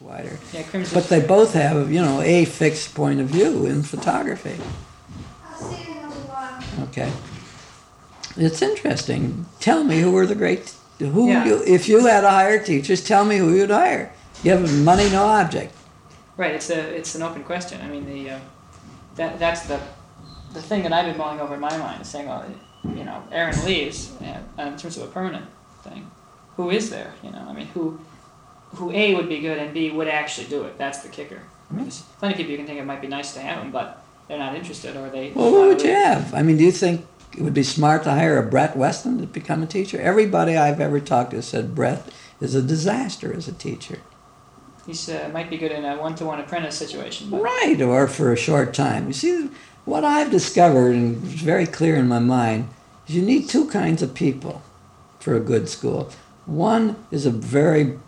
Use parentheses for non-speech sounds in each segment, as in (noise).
wider. Yeah, crimson. But they both have, you know, a fixed point of view in photography. I'll see you in a little while. Okay. It's interesting. Tell me who were the great, who Yeah. you, if you had to hire teachers, tell me who you'd hire. You have money, no object. Right, it's a it's an open question. I mean, the uh, that that's the the thing that I've been mulling over in my mind is saying, well, you know, Aaron leaves uh, in terms of a permanent thing. Who is there? You know, I mean, who who A would be good and B would actually do it. That's the kicker. I mean, there's plenty of people you can think it might be nice to have them, but they're not interested or they. Well, who would you have? I mean, do you think it would be smart to hire a Brett Weston to become a teacher? Everybody I've ever talked to said Brett is a disaster as a teacher. He uh, might be good in a one-to-one apprentice situation, but Right, or for a short time. You see, what I've discovered, and it's very clear in my mind, is you need two kinds of people for a good school. One is a very,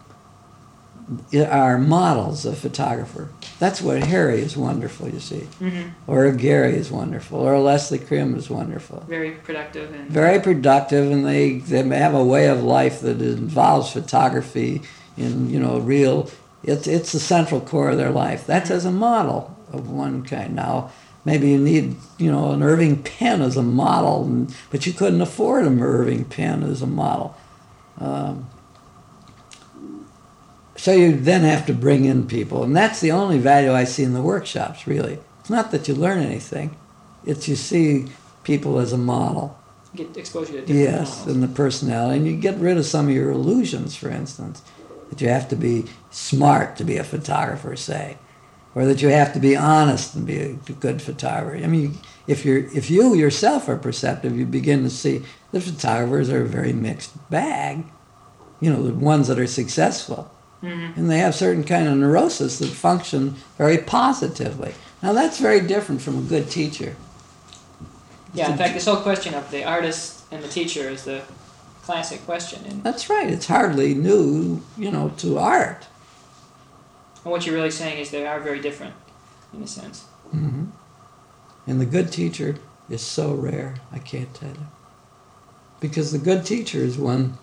are models of photographer. That's what Harry is wonderful, you see. Mhm. Or Gary is wonderful, or Leslie Krim is wonderful. very productive and Very productive, and they, they have a way of life that involves photography in, you know, real, it's, it's the central core of their life. That's as a model of one kind. Now, maybe you need, you know, an Irving Penn as a model, and, but you couldn't afford an Irving Penn as a model. Um, so you then have to bring in people, and that's the only value I see in the workshops, really. It's not that you learn anything, it's you see people as a model. get exposure to different Yes, models. and the personality, and you get rid of some of your illusions, for instance, that you have to be smart to be a photographer, say, or that you have to be honest and be a good photographer. I mean, if you're if you yourself are perceptive, you begin to see that photographers are a very mixed bag. You know, the ones that are successful, Mhm. and they have certain kind of neurosis that function very positively. Now, that's very different from a good teacher. Yeah, in fact, this whole question of the artist and the teacher is the classic question. And, That's right. It's hardly new, you know, to art. and what you're really saying is they are very different, in a sense. hmm And the good teacher is so rare, I can't tell you. Because the good teacher is one.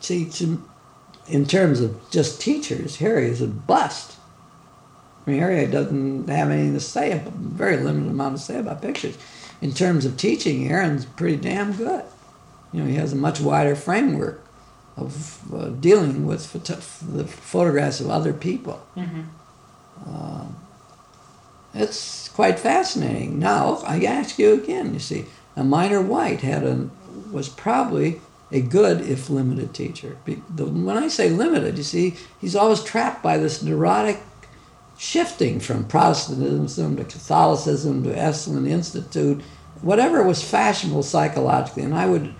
See, to, in terms of just teachers, Harry is a bust. I mean, Harry doesn't have anything to say, very limited amount to say about pictures. In terms of teaching, Aaron's pretty damn good. You know, he has a much wider framework of uh, dealing with photo- the photographs of other people. Mm-hmm. Um, it's quite fascinating. Now I ask you again. You see, a Minor White had a was probably a good if limited teacher. When I say limited, you see, he's always trapped by this neurotic shifting from Protestantism to Catholicism to Esalen Institute, whatever was fashionable psychologically, and I would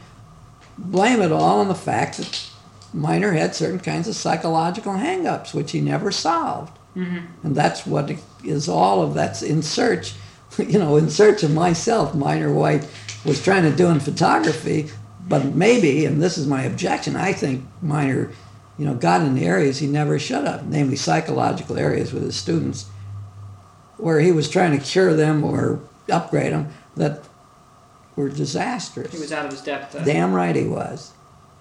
blame it all on the fact that Minor had certain kinds of psychological hang-ups which he never solved. Mm-hmm. And that's what is all of that's in search, (laughs) you know, in search of myself. Minor White was trying to do in photography, but maybe, and this is my objection, I think Minor, you know, got in the areas he never should have, namely psychological areas with his students, where he was trying to cure them or upgrade them that were disastrous. He was out of his depth. Uh, Damn right he was.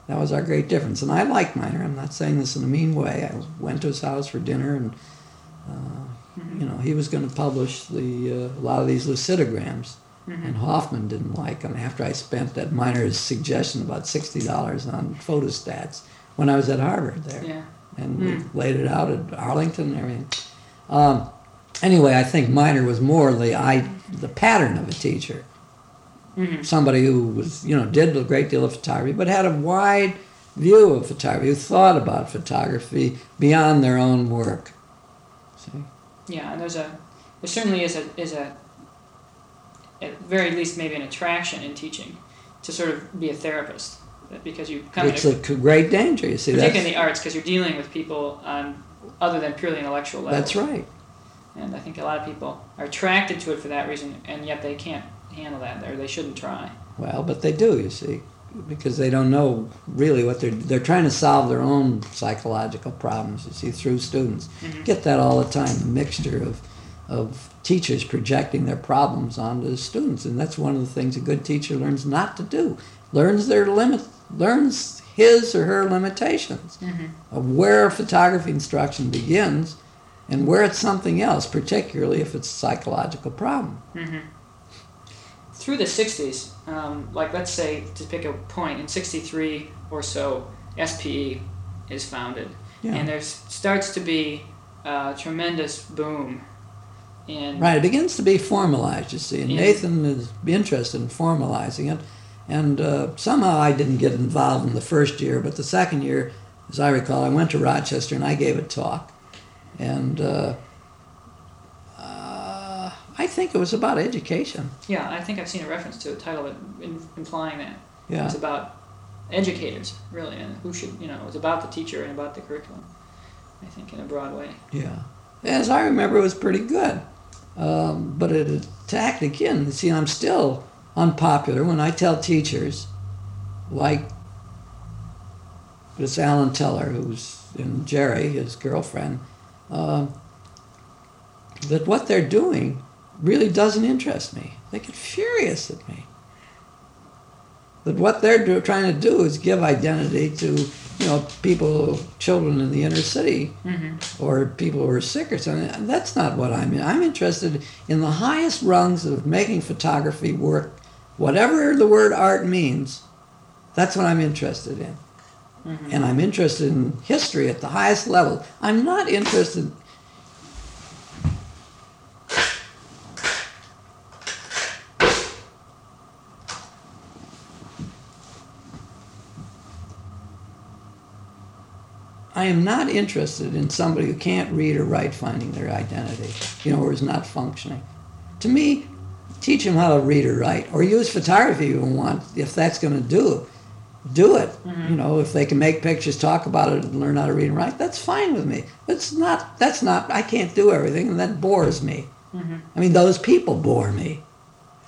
That was our great difference. And I like Minor. I'm not saying this in a mean way. I went to his house for dinner, and uh, you know he was going to publish the uh, a lot of these lucidograms. Mm-hmm. And Hoffman didn't like them. After I spent that Minor's suggestion about sixty dollars on photostats when I was at Harvard there, Yeah. and Hmm. we laid it out at Arlington and everything. Um, anyway, I think Minor was more the I, the pattern of a teacher Mm-hmm. somebody who was, you know, did a great deal of photography, but had a wide view of photography, who thought about photography beyond their own work. See? Yeah, and there's a there certainly is a is a at very least maybe an attraction in teaching to sort of be a therapist because you come It's a great danger, you see. particularly in the arts because you're dealing with people on other than purely intellectual levels. that's right. And I think a lot of people are attracted to it for that reason, and yet they can't handle that, or they shouldn't try. Well, but they do, you see, because they don't know really what they're, they're trying to solve their own psychological problems, you see, through students. Mhm. Get that all the time, the mixture of, of teachers projecting their problems onto the students. And that's one of the things a good teacher learns not to do. Learns their limit, learns his or her limitations Mm-hmm. of where photography instruction begins and where it's something else, particularly if it's a psychological problem. Mm-hmm. Through the 60s, um, like let's say, to pick a point, in 63 or so, SPE is founded. Yeah. And there starts to be a tremendous boom in. Right, it begins to be formalized, you see, and. Nathan is interested in formalizing it. And uh, somehow I didn't get involved in the first year, but the second year, as I recall, I went to Rochester and I gave a talk. And uh, uh, I think it was about education. Yeah, I think I've seen a reference to a title that in, implying that. Yeah. It's about educators, really, and who should, you know, it's about the teacher and about the curriculum, I think, in a broad way. Yeah. As I remember, it was pretty good. Um, but it attacked again. See, I'm still unpopular when I tell teachers, like this Alan Teller, who's in Jerry, his girlfriend, um, that what they're doing really doesn't interest me. They get furious at me. That what they're do, trying to do is give identity to, you know, people, children in the inner city Mm-hmm. or people who are sick or something. That's not what I'm in. I'm interested in the highest rungs of making photography work, whatever the word art means. That's what I'm interested in. Mm-hmm. And I'm interested in history at the highest level. I'm not interested. I am not interested in somebody who can't read or write finding their identity, you know, or is not functioning. To me, teach them how to read or write, or use photography if you want, if that's going to do do it. You know, if they can make pictures, talk about it, and learn how to read and write, that's fine with me. It's not. That's not. I can't do everything, and that bores me. I mean, those people bore me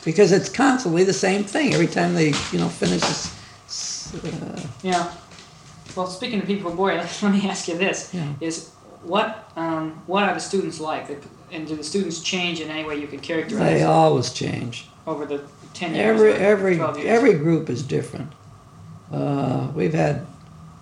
because it's constantly the same thing every time they, you know, finish this. Uh, Yeah. Well, speaking of people, boy, (laughs) let me ask you this: Yeah. Is what um, what are the students like, and do the students change in any way you could characterize they always change. over the ten years? Every every years? every group is different. Uh, we've had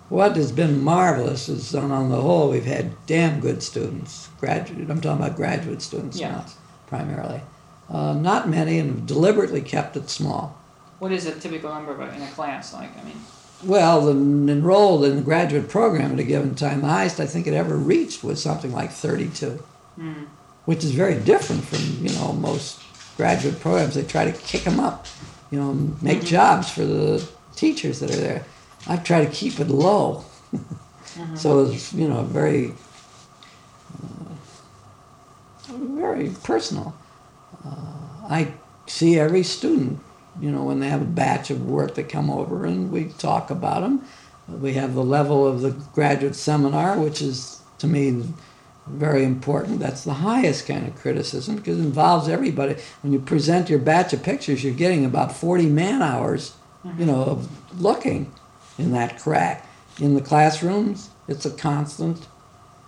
what has been marvelous is on, on the whole we've had damn good students. Graduate. I'm talking about graduate students Yeah. now, primarily. Uh, not many, and deliberately kept it small. What is a typical number of a, in a class like? I mean, Well, the enrolled in the graduate program at a given time, the highest I think it ever reached was something like 32, mm, which is very different from you know most graduate programs. They try to kick them up, you know, make jobs for the teachers that are there. I try to keep it low, so it's you know very, uh, very personal. Uh, I see every student, you know, when they have a batch of work, that come over and we talk about them. We have the level of the graduate seminar, which is to me very important. That's the highest kind of criticism because it involves everybody. When you present your batch of pictures, you're getting about 40 man hours, you know, of looking in that crack. In the classrooms, it's a constant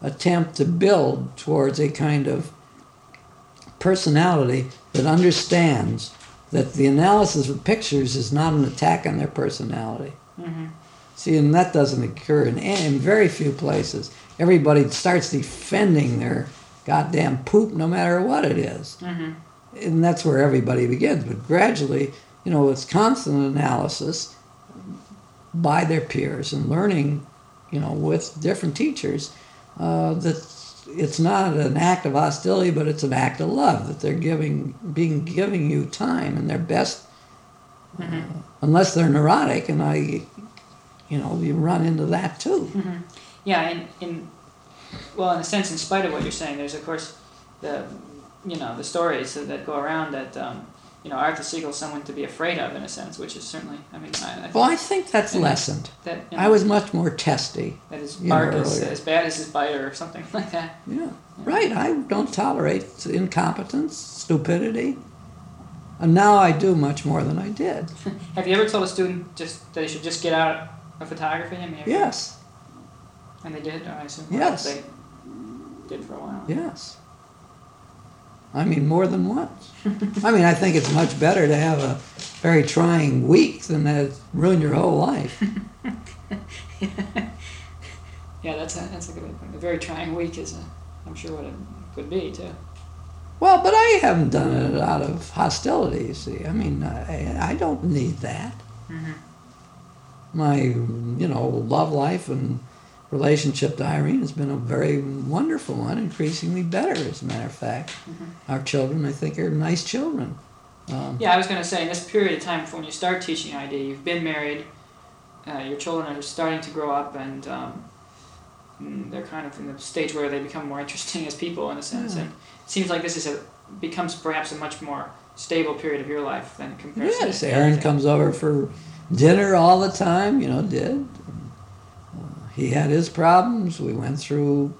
attempt to build towards a kind of personality that understands that the analysis of pictures is not an attack on their personality. mhm. See, and that doesn't occur in, in very few places. Everybody starts defending their goddamn poop no matter what it is. Mhm. And that's where everybody begins. But gradually, you know, it's constant analysis by their peers and learning, you know, with different teachers uh, that it's not an act of hostility, but it's an act of love that they're giving, being giving you time and their best, uh, unless they're neurotic, and I, you know, you run into that too. Yeah, in, in well, in a sense, in spite of what you're saying, there's of course the you know the stories that, that go around that um, you know Arthur Siegel's someone to be afraid of in a sense, which is certainly I mean I, I Well, I think that's lessened. that you I was much more testy. that his know, bark is as bad as his bite or something (laughs) like that. Yeah, right. I don't tolerate incompetence, stupidity. And now I do much more than I did. (laughs) Have you ever told a student just that they should just get out of photography? I mean, you- Yes, and they did. I assume Yes. they did for a while. yes. I mean, more than once. I mean, I think it's much better to have a very trying week than to ruin your whole life. (laughs) yeah, that's a that's a good way to put it. A very trying week is, a, I'm sure, what it could be too. Well, but I haven't done it out of hostility, you see. I mean, I, I don't need that. Mm-hmm. My, you know, love life and relationship to Irene has been a very wonderful one, increasingly better, as a matter of fact. Mm-hmm. Our children, I think, are nice children. Um, Yeah, I was going to say in this period of time when you start teaching ID, you've been married, uh, your children are starting to grow up, and um, mm, they're kind of in the stage where they become more interesting as people in a sense. Yeah. And it seems like this is a becomes perhaps a much more stable period of your life than compared Yes, to Aaron comes over for dinner all the time, you know, did. He had his problems. We went through,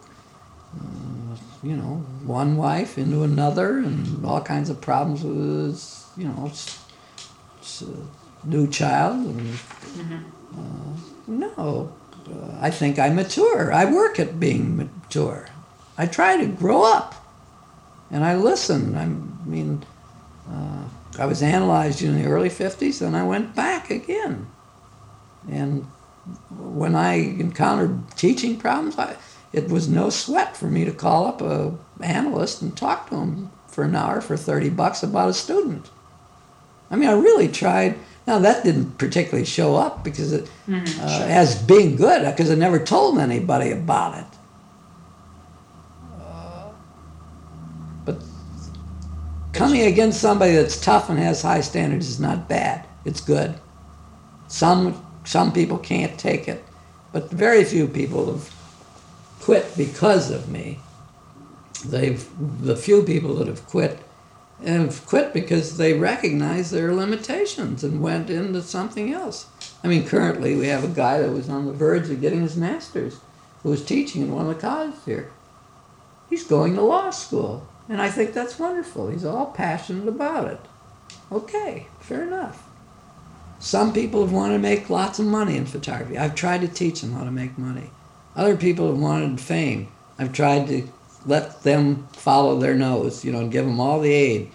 uh, you know, one wife into another and all kinds of problems with his, you know, s- s- uh, new child. And, uh, no, uh, I think I mature. I work at being mature. I try to grow up. And I listen. I mean, uh, I was analyzed in the early 50s, and I went back again. And when I encountered teaching problems, I, it was no sweat for me to call up a analyst and talk to him for an hour for 30 bucks about a student. I mean, I really tried. Now, that didn't particularly show up because it, Mhm, uh, sure. as being good, because I never told anybody about it. Uh, but coming against somebody that's tough and has high standards is not bad. It's good. Some some people can't take it, but very few people have quit because of me. They've the few people that have quit have quit because they recognize their limitations and went into something else. I mean, currently we have a guy that was on the verge of getting his master's, who was teaching in one of the colleges here. He's going to law school, and I think that's wonderful. He's all passionate about it. Okay, fair enough. Some people have wanted to make lots of money in photography. I've tried to teach them how to make money. Other people have wanted fame. I've tried to let them follow their nose, you know, and give them all the aid.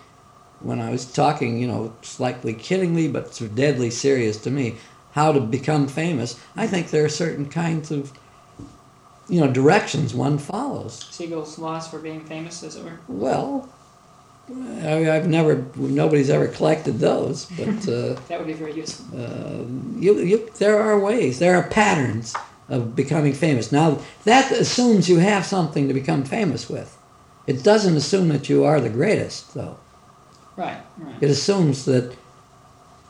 When I was talking, you know, slightly kiddingly, but sort of deadly serious to me, how to become famous, I think there are certain kinds of, you know, directions one follows. Siegel's laws for being famous, as it were. Well, I, I've never, nobody's ever collected those, but (laughs) uh, That would be very useful. uh, you, you, there are ways, there are patterns of becoming famous. Now, that assumes you have something to become famous with. It doesn't assume that you are the greatest, though. Right, right. It assumes that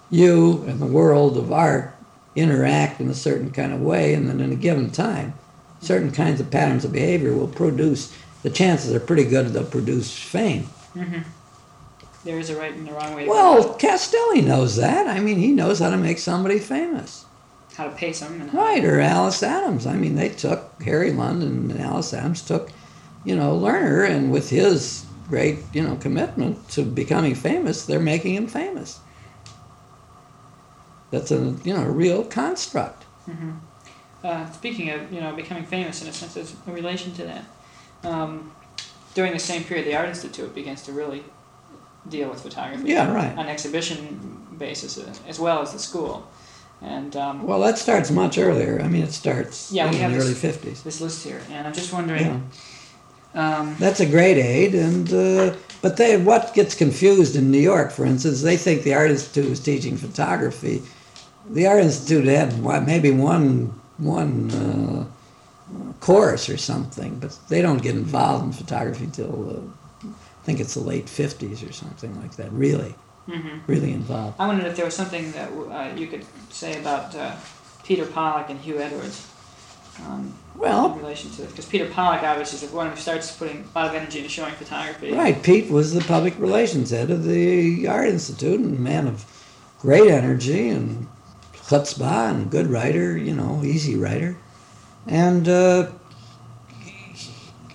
you and the world of art interact in a certain kind of way, and then in a given time, certain kinds of patterns of behavior will produce, the chances are pretty good they'll produce fame. Hmm There is a right and a wrong way to Well, Castelli knows that. I mean, he knows how to make somebody famous. how to pay and Right, or Alice Adams. I mean, they took Harry London and Alice Adams took, you know, Lerner, and with his great, you know, commitment to becoming famous, they're making him famous. That's a, you know, a real construct. Uh, speaking of, you know, becoming famous in a sense, there's a relation to that. Um, during the same period, the Art Institute begins to really deal with photography Yeah, right. on exhibition basis, uh, as well as the school. And um, Well, that starts much earlier. I mean, it starts Yeah, in the early 50s. this list here, and I'm just wondering. Yeah. Um, That's a great aid, and uh, but they what gets confused in New York, for instance, they think the Art Institute was teaching photography. The Art Institute had maybe one one uh, course or something, but they don't get involved in photography till uh, I think it's the late fifties or something like that. Really, mhm. really involved. I wondered if there was something that uh, you could say about uh, Peter Pollack and Hugh Edwards. Um, Well, in relation to it, because Peter Pollack obviously is the one who starts putting a lot of energy into showing photography. Right, Pete was the public relations head of the Art Institute and a man of great energy and chutzpah and good writer, you know, easy writer. And uh,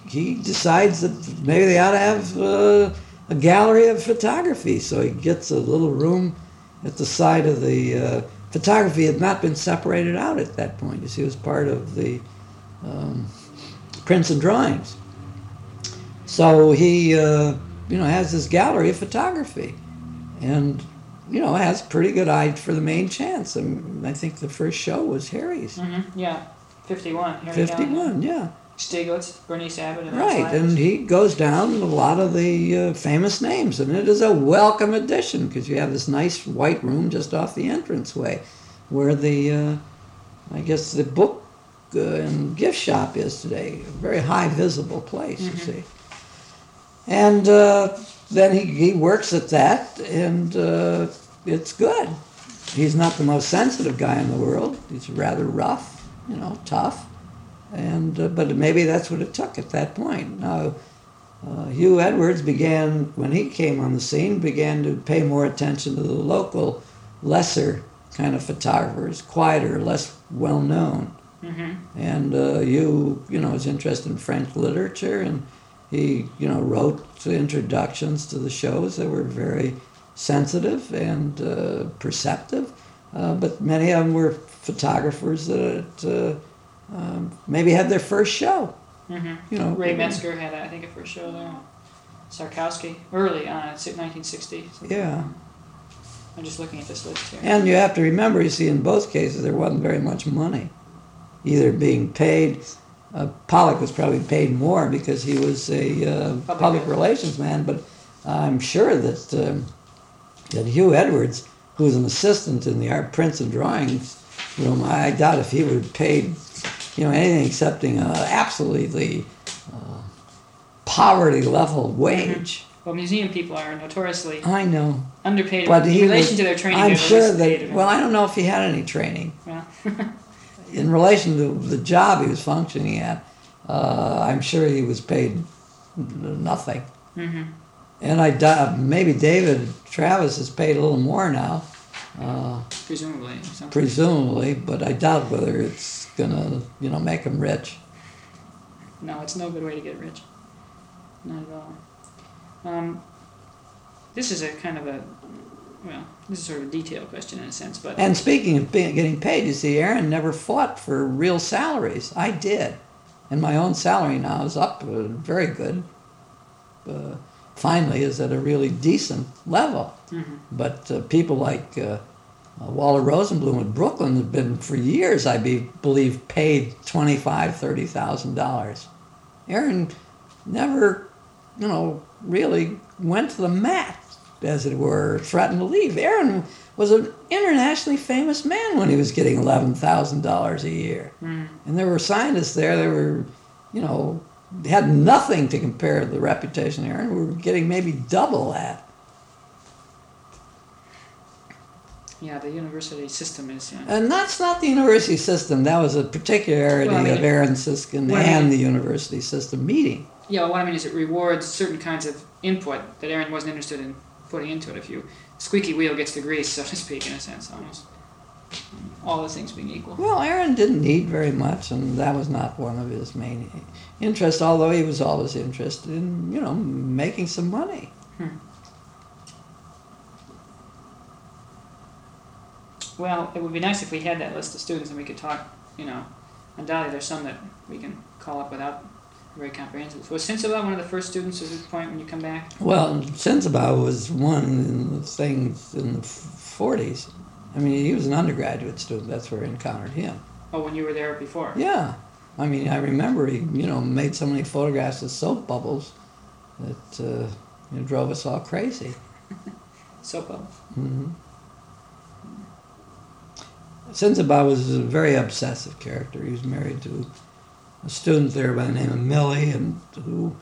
he decides that maybe they ought to have uh, a gallery of photography. So he gets a little room at the side of the. Uh, photography had not been separated out at that point. You see, it was part of the um, prints and drawings. So he, uh, you know, has this gallery of photography, and you know, has pretty good eye for the main chance. And I think the first show was Harry's. Mm-hmm. Yeah, fifty-one. Harry Callahan. 51, yeah. Stieglitz, Berenice Abbott, and Right, and he goes down a lot of the uh, famous names, and it is a welcome addition because you have this nice white room just off the entranceway, where the, uh, I guess the book uh, and gift shop is today. A very high visible place, you see. And uh, then he, he works at that, and uh, it's good. He's not the most sensitive guy in the world. He's rather rough, you know, tough and uh, but maybe that's what it took at that point. Now, uh, Hugh Edwards began when he came on the scene began to pay more attention to the local, lesser kind of photographers, quieter, less well known. Mm-hmm. And uh, Hugh, you know, was interested in French literature, and he, you know, wrote introductions to the shows that were very sensitive and uh, perceptive. Uh, but many of them were photographers that. Uh, um, maybe had their first show. Mm-hmm. You know, Ray Metzker had, I think, a first show there. Szarkowski, early on, it's 1960. Yeah, I'm just looking at this list here. and you have to remember, you see, in both cases there wasn't very much money, either being paid. Uh, Pollack was probably paid more because he was a uh, Public public relations man, but I'm sure that um, that Hugh Edwards, who was an assistant in the art prints and drawings room, I doubt if he would have paid, you know, anything excepting a absolutely uh, poverty level wage. Well, museum people are notoriously I know. underpaid But in relation was- to their training. I'm sure that. Well, I don't know if he had any training Well, (laughs) in relation to the job he was functioning at. Uh, I'm sure he was paid nothing. mhm. And I doubt maybe David Travis is paid a little more now, uh, presumably. Presumably, but I doubt whether it's gonna you know make him rich. No, it's no good way to get rich. Not at all. Um, this is a kind of a, well, this is sort of a detail question in a sense, but And speaking of being, getting paid, you see, Aaron never fought for real salaries. I did. And my own salary now is up uh, very good. Uh, finally, is at a really decent level. Mhm. But uh, people like uh, uh, Walter Rosenblum in Brooklyn have been for years, I be, believe, paid twenty-five, thirty thousand dollars. Aaron never, you know, really went to the mat, as it were, threatened to leave. Aaron was an internationally famous man when he was getting eleven thousand dollars a year, Mhm. and there were scientists there that were, you know, had nothing to compare to the reputation of Aaron. we were getting maybe double that. yeah, the university system is. Uh, And that's not the university system. That was a particularity Well, I mean, of Aaron Siskind what I and mean- the university system meeting. yeah, what I mean is it rewards certain kinds of input that Aaron wasn't interested in putting into it. If you squeaky wheel gets the grease, so to speak, in a sense, almost. All the things being equal. Well, Aaron didn't need very much, and that was not one of his main interests. Although he was always interested in, you know, making some money. Hmm. Well, it would be nice if we had that list of students and we could talk, you know, undoubtedly there's some that we can call up without very comprehensive. Was Sinsabaugh one of the first students at this point when you come back? Well, Sinsabaugh was one in the things in the 40s. I mean, he was an undergraduate student. That's where I encountered him. Oh, when you were there before? Yeah. I mean, I remember he, you know, made so many photographs of soap bubbles that uh, drove us all crazy. (laughs) Soap bubble. hmm Sinsabaugh was a very obsessive character. He was married to a student there by the name of Millie, and who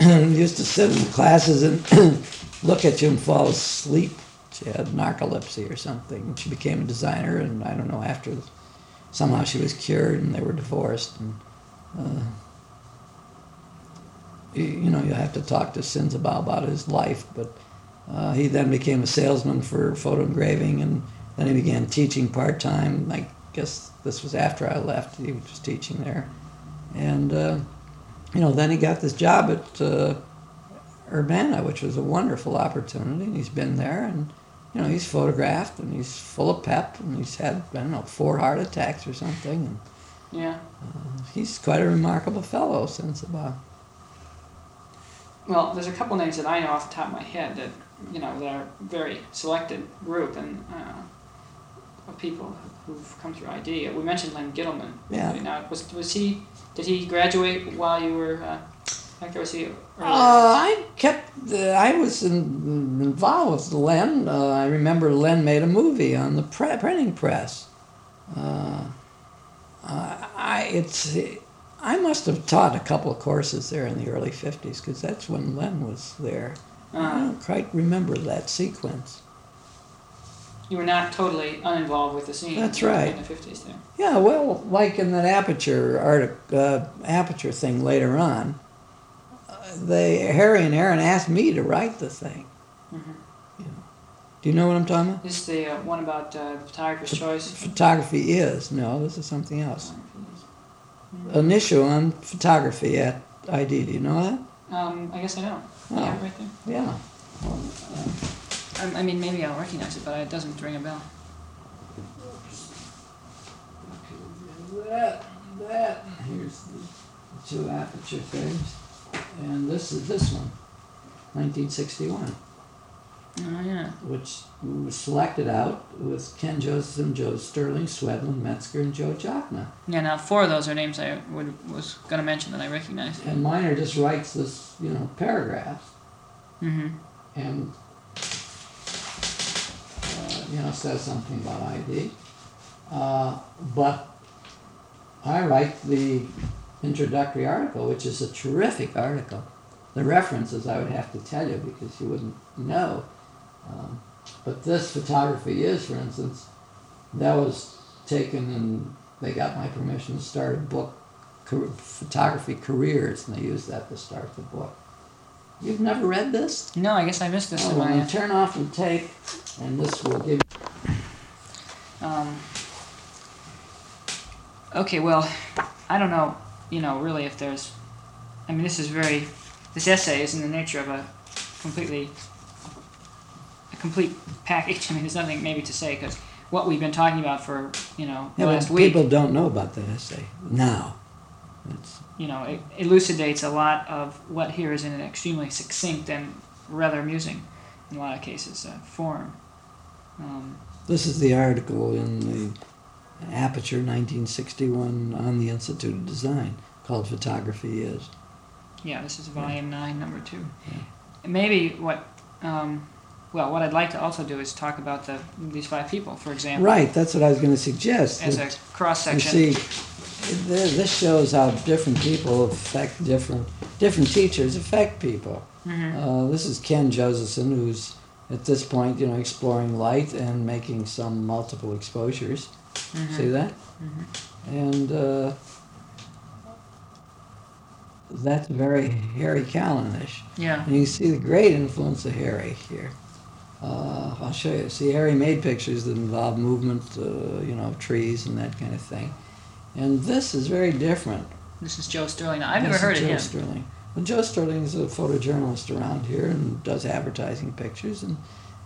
(clears throat) used to sit in classes and (clears throat) look at you and fall asleep. She had narcolepsy or something. She became a designer, and I don't know after somehow she was cured, and they were divorced. And uh, you, you know, you have to talk to Sinsabaugh about his life, but uh, he then became a salesman for photo engraving, and then he began teaching part time. I guess this was after I left. He was teaching there, and uh, you know, then he got this job at uh, Urbana, which was a wonderful opportunity. And he's been there, and you know, he's photographed, and he's full of pep, and he's had I don't know four heart attacks or something, and Yeah. he's quite a remarkable fellow Sinsabaugh. Well, there's a couple names that I know off the top of my head that you know, they're a very selected group and uh, of people who've come through ID. We mentioned Len Gittleman. Yeah. Now, was was he? Did he graduate while you were? Uh, there? Was he? Uh. I kept. Uh, I was in, involved with Len. Uh, I remember Len made a movie on the pre- printing press. Uh, I it's. I must have taught a couple of courses there in the early '50s because that's when Len was there. I Uh, don't quite remember that sequence. you were not totally uninvolved with the scene. That's right. In the fifties, there. Yeah, well, like in that aperture art, uh, aperture thing later on, uh, they Harry and Aaron asked me to write the thing. Mhm. You know. Do you know what I'm talking about? This is the uh, one about uh, photographer's choice. Photography is no, this is something else. An issue on photography at ID. Do you know that? Um, I guess I don't. Oh. Yeah, right there. Yeah. I, I mean, maybe I'll recognize it, but it doesn't ring a bell. Okay, that, that, here's the two aperture things, and this is this one, 1961. Oh yeah. which was selected out with Ken Joseph, and Joe Sterling, Swedlund, Metzker, and Joe Jachna. Yeah. Now four of those are names I would was gonna mention that I recognize. And Minor just writes this, you know, paragraphs Mm-hmm. and, uh, you know, says something about ID. Uh, but I write the introductory article, which is a terrific article. The references I would have to tell you because you wouldn't know. Um, but this photography is, for instance, that was taken and they got my permission to start a book, photography careers, and they used that to start the book. You've never read this? No, I guess I missed this Oh, well, my. turn off the tape, and this will give. Um, okay, well, I don't know, you know, really if there's. I mean, this is very. This essay is in the nature of a completely. a complete package. (laughs) I mean, there's nothing maybe to say because what we've been talking about for, you know, the Yeah, last week, people don't know about that essay now. It's, you know, it elucidates a lot of what here is in an extremely succinct and rather amusing, in a lot of cases, uh, form. Um, this is the article in the Aperture 1961 on the Institute of Design called "Photography Is." Yeah, this is volume nine, number two. Yeah. Maybe what, um, well, what I'd like to also do is talk about the these five people, for example, Right, that's what I was going to suggest. as a cross you section. see, this shows how different people affect different different teachers affect people. hmm Uh, this is Ken Josephson, who's at this point, you know, exploring light and making some multiple exposures. Mm-hmm. See that? And uh, that's very Harry Callanish. Yeah. And you see the great influence of Harry here. Uh, I'll show you. See, Harry made pictures that involve movement, uh, you know, of trees and that kind of thing. And this is very different. This is Joe Sterling. I've never This is heard of Joe him. Sterling. Well, Joe Sterling is a photojournalist around here and does advertising pictures and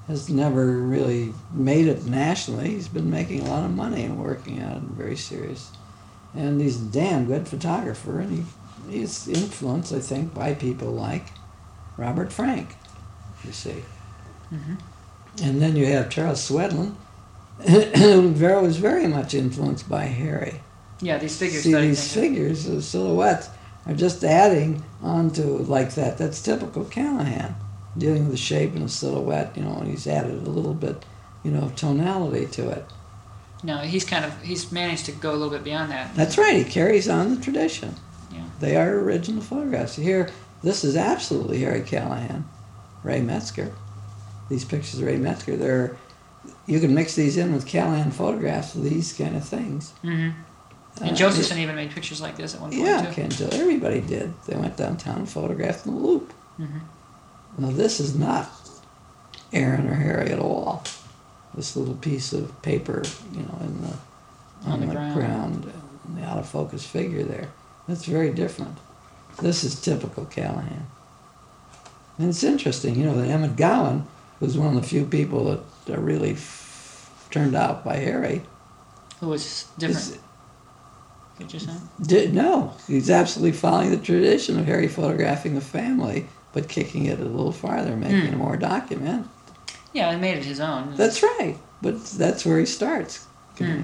has never really made it nationally. He's been making a lot of money and working at it, very serious. And he's a damn good photographer, and he, he's influenced, I think, by people like Robert Frank, you see. Mhm. And then you have Charles Swedlund, (coughs) who was very much influenced by Harry. Yeah, these figures. See these figures, the silhouettes, are just adding onto like that. That's typical Callahan, dealing with the shape and the silhouette. You know, and he's added a little bit, you know, of tonality to it. No, he's kind of he's managed to go a little bit beyond that. That's right. He carries on the tradition. Yeah. They are original photographs. Here, this is absolutely Harry Callahan, Ray Metzker. These pictures of Ray Metzker, they're you can mix these in with Callahan photographs of these kind of things. Mm-hmm. And Uh, Josephson even made pictures like this at one point Yeah, too. Ken everybody did. They went downtown and photographed in the loop. Mhm. Now this is not Aaron or Harry at all. This little piece of paper, you know, in the On the ground. ground, the out of focus figure there. That's very different. This is typical Callahan. And it's interesting, you know, that Emmet Gowin was one of the few people that are really f- turned out by Harry. Who was different? Could you say? Did, no, he's absolutely following the tradition of Harry photographing the family but kicking it a little farther, making it more document. Yeah, I made it his own. That's right, but that's where he starts. Hmm.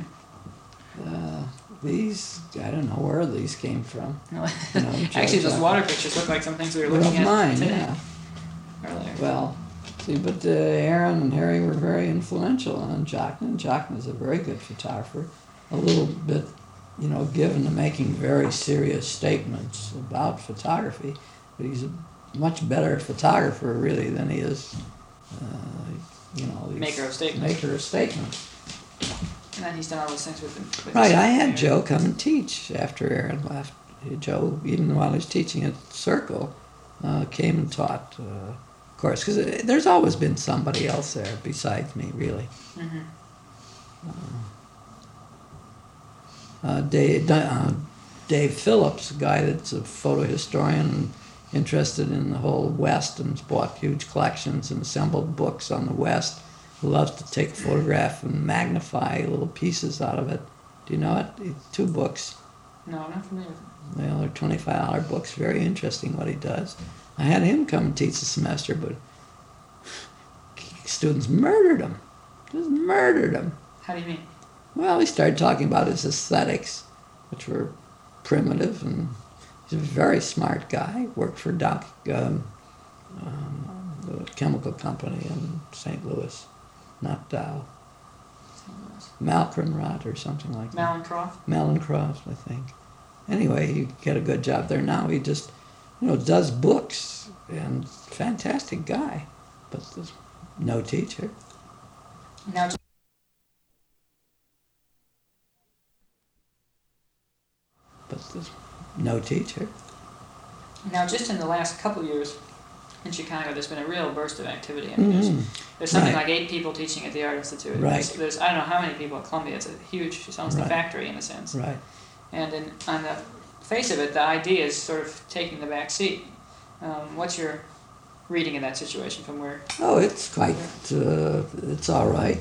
Uh, these, I don't know where these came from. (laughs) You know, Actually, those water pictures look like some things we were looking at mine, today yeah. earlier. Well, see, but uh, Aaron and Harry were very influential on Jockman. Jockman is a very good photographer. A little bit, you know, given to making very serious statements about photography, but he's a much better photographer, really, than he is, uh, you know, he's Maker of statements. Maker of statements. And then he's done all those things with the. With Right, I had yeah. Joe come and teach after Aaron left. Joe, even while he was teaching at Circle, uh, came and taught, uh, of course, because there's always been somebody else there besides me, really. Mhm. Uh, Dave, uh, Dave Phillips, a guy that's a photo historian and interested in the whole West and has bought huge collections and assembled books on the West, who loves to take a photograph and magnify little pieces out of it. Do you know it? He- Two books. No, I'm not familiar with it. Well, they're twenty-five dollar books. Very interesting what he does. I had him come and teach the semester, but students murdered him. Just murdered him. How do you mean? Well, he started talking about his aesthetics, which were primitive, and he's a very smart guy. Worked for Doc, um, um, the chemical company in St. Louis, not Dow. Malkrenrot or something like that. Mallinckrodt? Mallinckrodt, I think. Anyway, he got a good job there now. He just, you know, does books and fantastic guy, but there's no teacher. Now, But there's no teacher. now, just in the last couple years in Chicago, there's been a real burst of activity. I mean, there's, Mhm. there's something Right. like eight people teaching at the Art Institute. Right. There's, there's I don't know how many people at Columbia. It's a huge. It's almost Right. a factory in a sense. Right. And in, on the face of it, the idea is sort of taking the back seat. Um, what's your reading of that situation from where? Oh, it's quite, uh, it's all right.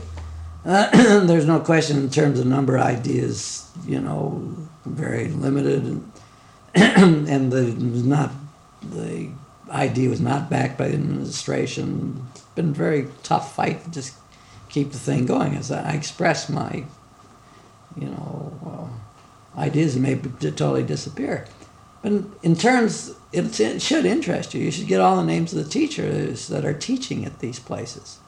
Uh, (clears throat) there's no question in terms of number of ideas, you know, very limited, and, (clears throat) and the was not the idea was not backed by the administration. It's been a very tough fight to just keep the thing going. As I express my, you know, uh, ideas may b- totally disappear. But in, in terms, it, it should interest you. You should get all the names of the teachers that are teaching at these places.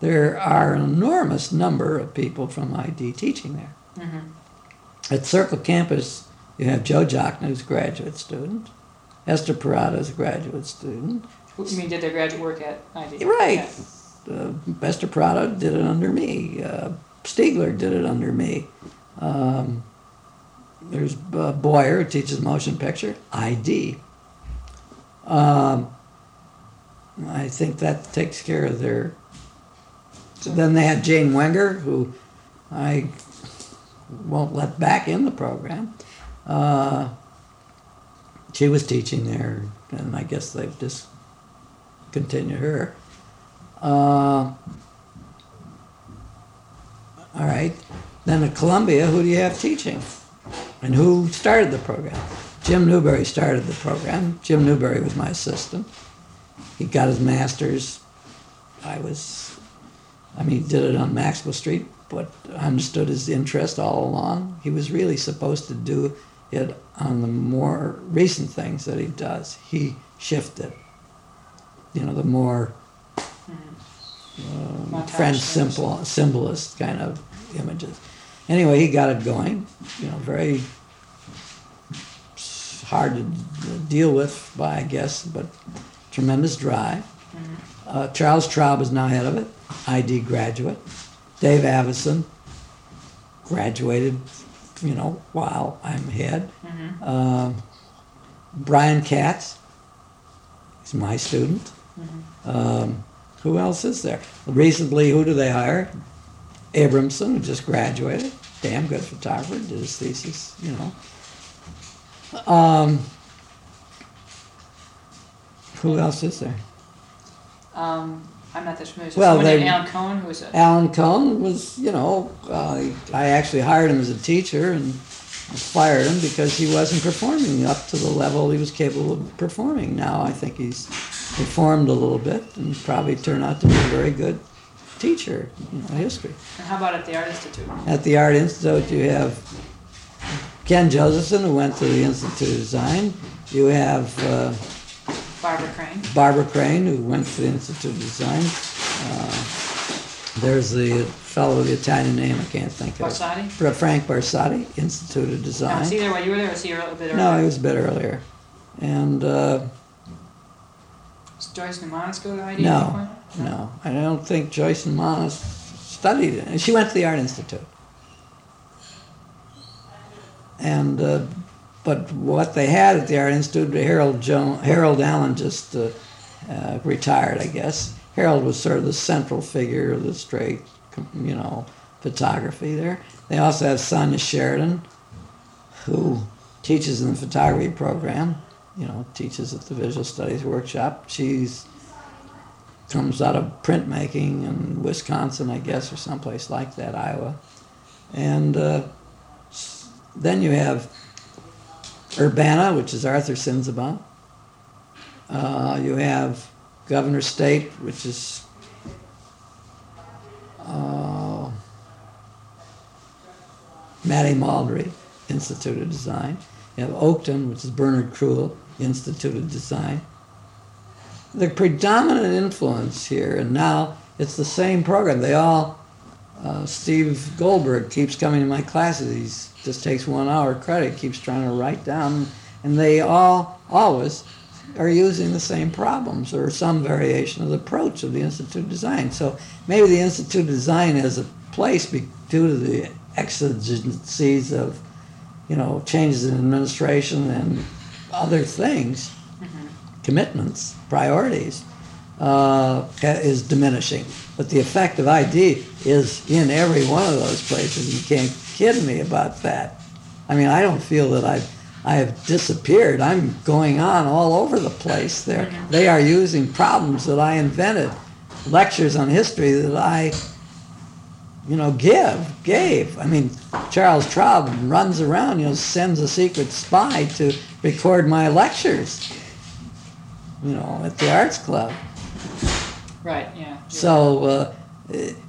There are an enormous number of people from ID teaching there. Mm-hmm. At Circle Campus, you have Joe Jachna, who's a graduate student. Esther Parada is a graduate student. You mean did their graduate work at ID? Right. Yeah. Uh, Esther Parada did it under me. Uh, Stiegler did it under me. Um, there's uh, Boyer, who teaches motion picture, ID. Um, I think that takes care of their. Then they had Jane Wenger, who I won't let back in the program. Uh, she was teaching there, and I guess they've just continued her. Uh, all right. Then at Columbia, who do you have teaching? And who started the program? Jim Newberry started the program. Jim Newberry was my assistant. He got his master's. I was, I mean, he did it on Maxwell Street, but I understood his interest all along. He was really supposed to do it on the more recent things that he does. He shifted. You know, the more um, French things. simple symbolist kind of images. Anyway, he got it going. You know, very hard to deal with by I guess, but tremendous drive. Uh, Charles Traub is now head of it, ID graduate. Dave Avison graduated, you know, while I'm head. Mm-hmm. Um Brian Katz, is my student. Mm-hmm. Um, who else is there? Recently, who do they hire? Abramson, who just graduated, damn good photographer, did his thesis, you know. Um, who else is there? Um, I'm not that familiar. So Well, someone named they- Alan Cohen, who was a Alan Cohn was, you know, uh, I actually hired him as a teacher, and fired him because he wasn't performing up to the level he was capable of performing. Now I think he's reformed a little bit and probably turned out to be a very good teacher, you know, history. And how about at the Art Institute? At the Art Institute, you have Ken Josephson, who went to the Institute of Design. You have uh, Barbara Crane. Barbara Crane, who went to the Institute of Design. Uh, there's the fellow with the Italian name, I can't think of. Barsotti? it. Frank Barsotti, Institute of Design. was he there while you were there, or was he a little bit earlier? No, he was a bit earlier. And uh, Joyce Neimanas go to ID No. point? no, I don't think Joyce and Monis studied it. She went to the Art Institute. And uh, but what they had at the Art Institute, Harold Jones, Harold Allen just uh, uh, retired, I guess. Harold was sort of the central figure of the straight, you know, photography there. They also have Sonia Sheridan, who teaches in the photography program. You know, teaches at the Visual Studies Workshop. She's comes out of printmaking in Wisconsin, I guess, or someplace like that, Iowa. And uh, then you have Urbana, which is Arthur Sinsabaugh. Uh, you have Governor State, which is uh, Mati Maldre, Institute of Design. You have Oakton, which is Bernard Krull, Institute of Design. The predominant influence here, and now it's the same program. They all, uh, Steve Goldberg keeps coming to my classes. He just takes one hour credit, keeps trying to write down, and they all always are using the same problems or some variation of the approach of the Institute of Design. So maybe the Institute of Design has a place be, due to the exigencies of, you know, changes in administration and other things, commitments, priorities, uh, is diminishing. But the effect of ID is in every one of those places. You can't kid me about that. I mean, I don't feel that I've I have disappeared. I'm going on all over the place there. They are using problems that I invented, lectures on history that I, you know, give, gave. I mean, Charles Traub runs around, you know, sends a secret spy to record my lectures, you know, at the Arts Club. Right, yeah. So uh,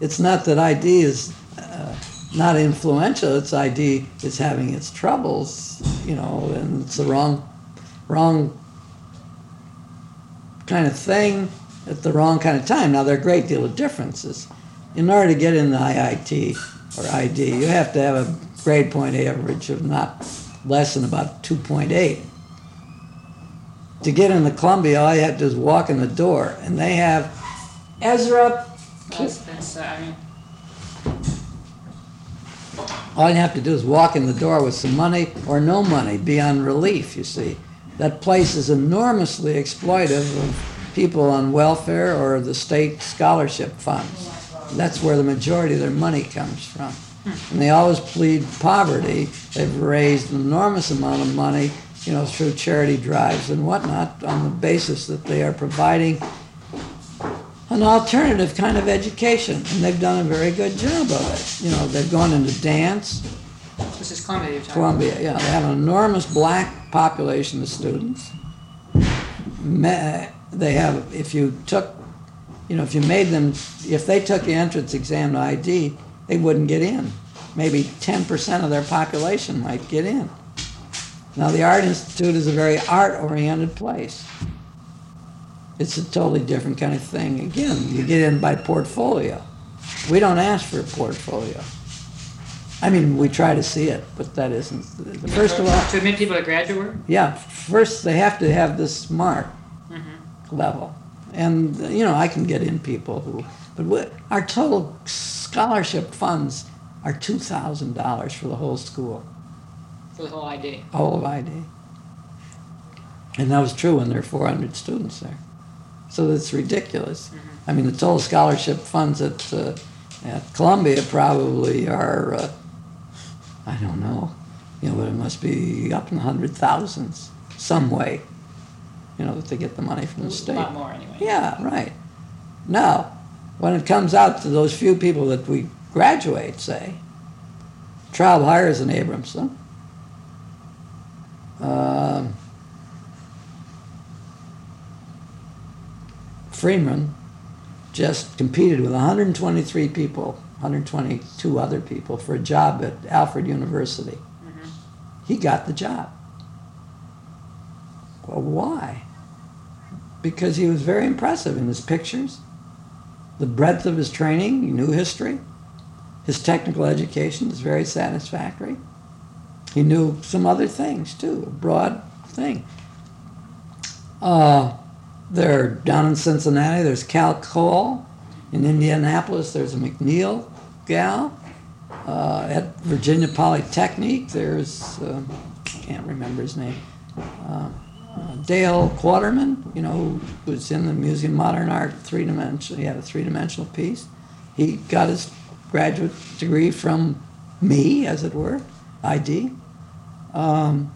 it's not that ID is uh, not influential. It's ID is having its troubles, you know, and it's the wrong, wrong kind of thing at the wrong kind of time. Now there are a great deal of differences. In order to get in the IIT or ID, you have to have a grade point average of not less than about 2.8. To get into Columbia, all you have to do is walk in the door, and they have Ezra that's, uh, I mean, All you have to do is walk in the door with some money or no money, be on relief, you see. That place is enormously exploitive of people on welfare or the state scholarship funds. That's where the majority of their money comes from. And they always plead poverty. They've raised an enormous amount of money, you know, through charity drives and whatnot on the basis that they are providing an alternative kind of education, and they've done a very good job of it. You know, they've gone into dance, this is Columbia you're talking Columbia, yeah, they have an enormous black population of students. They have, if you took, you know, if you made them, if they took the entrance exam to ID, they wouldn't get in. Maybe 10% of their population might get in. Now, the Art Institute is a very art-oriented place. It's a totally different kind of thing. Again, you get in by portfolio. We don't ask for a portfolio. I mean, we try to see it, but that isn't, the- first of all, To admit people to graduate work? yeah, first they have to have this mark mm-hmm. level. And, you know, I can get in people who, but what, our total scholarship funds are $2,000 for the whole school, For the whole ID. whole of ID. And that was true when there are 400 students there. So that's ridiculous. I mean, the total scholarship funds at, uh, at Columbia probably are, uh, I don't know, you know, but it must be up in the hundred thousands some way, you know, that they get the money from the state. A lot more anyway. Yeah, right. Now, when it comes out to those few people that we graduate, say, Traub hires an Abramson, Um, Freeman just competed with 123 people, 122 other people for a job at Alfred University. Mhm. He got the job. Well, why? Because he was very impressive in his pictures, the breadth of his training, he knew history, his technical education is very satisfactory. He knew some other things too, a broad thing. Uh, there down in Cincinnati, there's Cal Cole. In Indianapolis, there's a McNeil gal. Uh, at Virginia Polytechnic, there's uh, can't remember his name. Uh, Dale Quarterman, you know, who was in the Museum of Modern Art, three dimensional. He had a three dimensional piece. He got his graduate degree from me, as it were, ID. Um,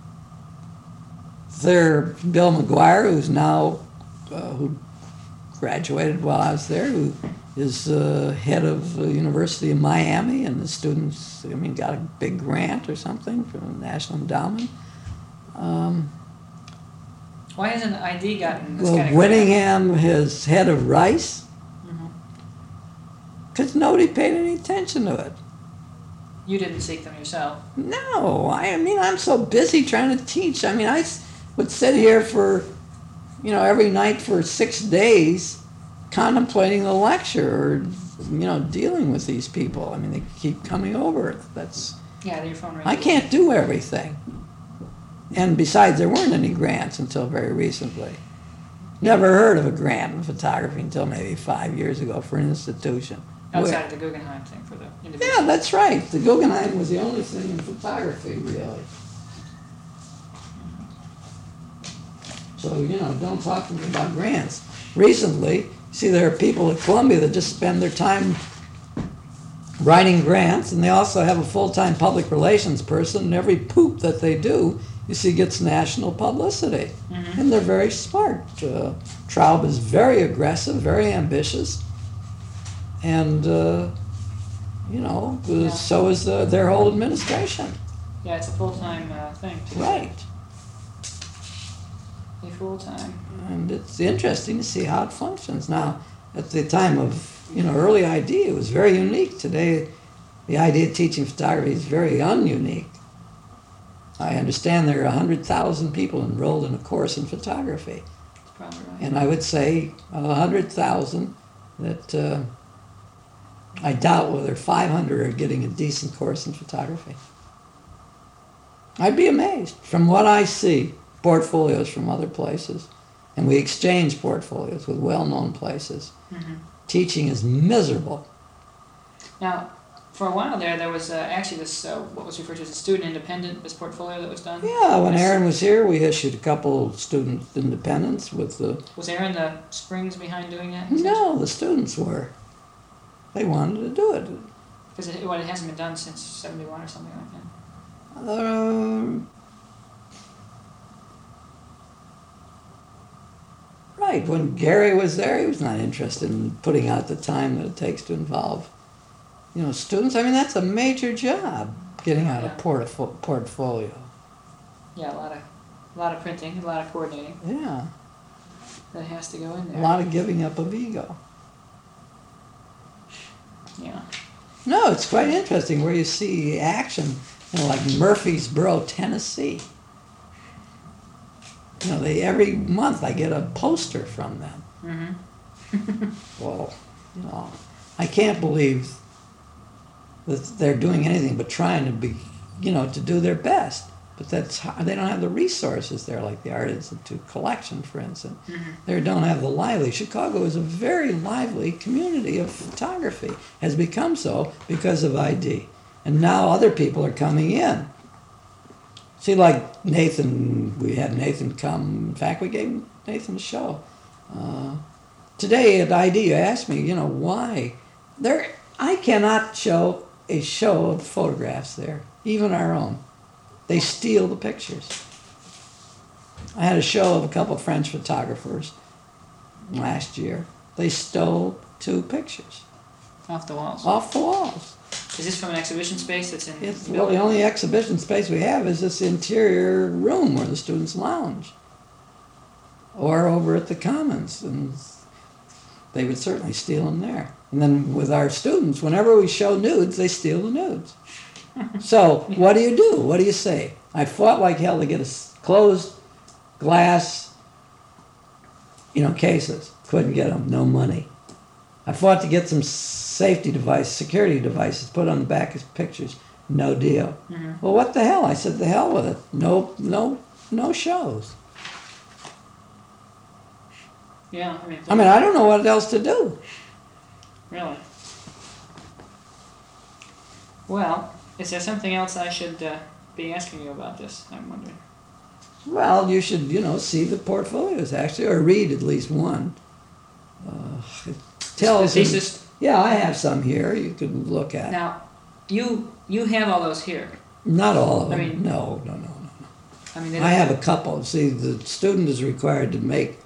there, Bill McGuire, who's now uh, who graduated while I was there, who is uh, head of the University of Miami, and the students, I mean, got a big grant or something from the National Endowment. Um, Why hasn't ID gotten this well, kind of Winningham is head of Rice hmm because nobody paid any attention to it. You didn't seek them yourself. No, I mean, I'm so busy trying to teach. I mean, I would sit here for, you know, every night for six days contemplating the lecture or, you know, dealing with these people. I mean, they keep coming over. That's, Yeah, your phone rings. I can't do everything. And besides, there weren't any grants until very recently. Never heard of a grant in photography until maybe five years ago for an institution. Outside Where- of the Guggenheim thing for the individual. yeah, that's right. The Guggenheim was the only thing in photography, really. So, you know, don't talk to me about grants. Recently, you see, there are people at Columbia that just spend their time writing grants, and they also have a full-time public relations person, and every poop that they do, you see, gets national publicity. Mhm. And they're very smart. Uh, Traub is very aggressive, very ambitious, and, uh, you know, Yeah. so is uh, their whole administration. Yeah, it's a full time uh, thing. Right. Full time. And it's interesting to see how it functions. Now, at the time of, you know, early ID, it was very unique. Today, the idea of teaching photography is very ununique. I understand there are 100,000 people enrolled in a course in photography. Right. And I would say of 100,000 that uh, I doubt whether 500 are getting a decent course in photography. I'd be amazed from what I see, portfolios from other places, and we exchange portfolios with well-known places. Mhm. Teaching is miserable. Now, for a while there, there was uh, actually this uh, what was referred to as a student independent this portfolio that was done. Yeah, when. Aaron was here, we issued a couple student independents with the Was Aaron the springs behind doing that? no, the students were. They wanted to do it. Because it, well, it hasn't been done since '71 or something like that. Um, right. When Gary was there, he was not interested in putting out the time that it takes to involve, you know, students. I mean, that's a major job, getting out a portfo- portfolio. Yeah, a lot of, a lot of printing, a lot of coordinating Yeah, that has to go in there. a lot of giving up of ego. Yeah. No, it's quite interesting where you see action, you know, like Murfreesboro, Tennessee. You know, they every month I get a poster from them. Mm-hmm. (laughs) Well, you know, I can't believe that they're doing anything but trying to be, you know, to do their best. But that's how, they don't have the resources there, like the Art Institute collection, for instance. Mm-hmm. They don't have the lively. Chicago is a very lively community of photography. Has become so because of ID, and now other people are coming in. See, like Nathan, we had Nathan come. In fact, we gave Nathan a show. Uh, today at ID, you asked me, you know, why there. I cannot show a show of photographs there, even our own. They steal the pictures. I had a show of a couple of French photographers last year. They stole two pictures Off the walls. off the walls. Is this from an exhibition space that's in? It's, the well, the only exhibition space we have is this interior room where the students lounge. Or over at the Commons, and they would certainly steal them there. And then with our students, whenever we show nudes, they steal the nudes. (laughs) So what do you do? What do you say? I fought like hell to get a closed glass, you know, cases. Couldn't get them. No money. I fought to get some safety device, security devices put on the back of pictures. No deal. Mhm. Well, what the hell? I said, the hell with it. No, no, no shows. Yeah, I mean. I mean, I don't know what else to do. Really? Well, is there something else I should uh, be asking you about this? I'm wondering. Well, you should, you know, see the portfolios actually, or read at least one. Uh, tells. them- thesis. yeah, I have some here. You can look at. Now, you you have all those here. Not all of them. I mean- no, no, no, no. I mean, I have a couple. See, the student is required to make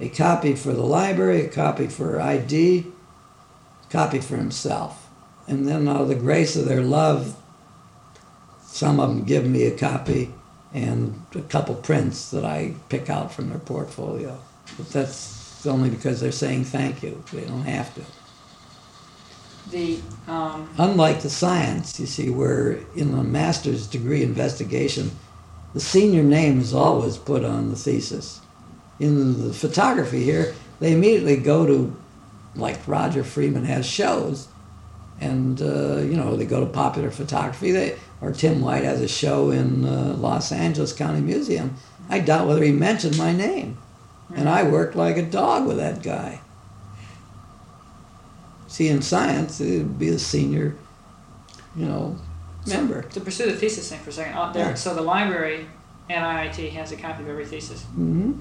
a copy for the library, a copy for ID, a copy for himself. And then out of the grace of their love, some of them give me a copy and a couple prints that I pick out from their portfolio. But that's only because they're saying thank you. They don't have to. the um, Unlike the science, you see, where in a master's degree investigation, the senior name is always put on the thesis. In the photography here, they immediately go to, like Roger Freeman has shows, and uh, you know they go to popular photography. They or Tim White has a show in uh, Los Angeles County Museum. I doubt whether he mentioned my name, and I worked like a dog with that guy. See, in science, it'd be the senior, you know, member. to pursue the thesis thing for a second. Uh, there, Yeah. so the library at IIT has a copy of every thesis. Mm-hmm.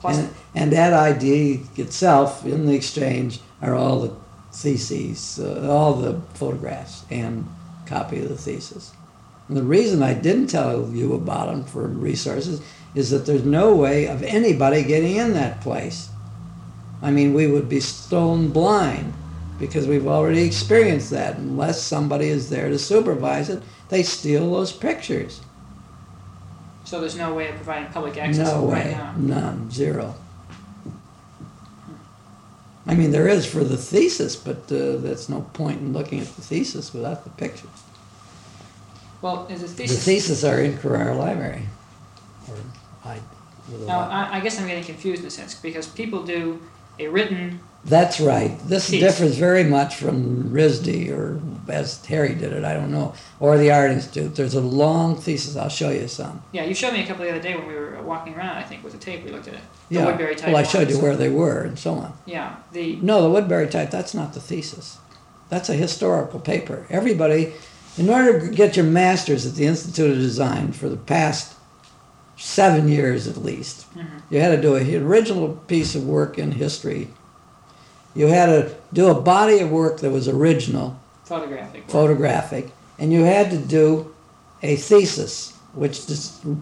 Plus, And, and that ID itself, in the exchange, are all the theses, uh, all the photographs, and copy of the thesis. And the reason I didn't tell you about them for resources is that there's no way of anybody getting in that place. I mean, we would be stone blind because we've already experienced that. Unless somebody is there to supervise it, they steal those pictures. so there's no way of providing public access No right way, now. none, zero. I mean, there is for the thesis, but uh, that's no point in looking at the thesis without the pictures. Well, is the The thesis? thesis are in Crerar Library. I, now. I, I guess I'm getting confused in a sense because people do a written. That's right. This Piece. differs very much from RISD or as Harry did it, I don't know, or the Art Institute. There's a long thesis. I'll show you some. Yeah, you showed me a couple the other day when we were walking around. I think with a tape we looked at it. The Yeah. Woodbury type. well, I showed you where they were and so on. Yeah, the No, the Woodbury type, that's not the thesis. That's a historical paper. Everybody, in order to get your master's at the Institute of Design for the past seven years at least, Mhm. you had to do an original piece of work in history. You had to do a body of work that was original, photographic. work. photographic, and you had to do a thesis, which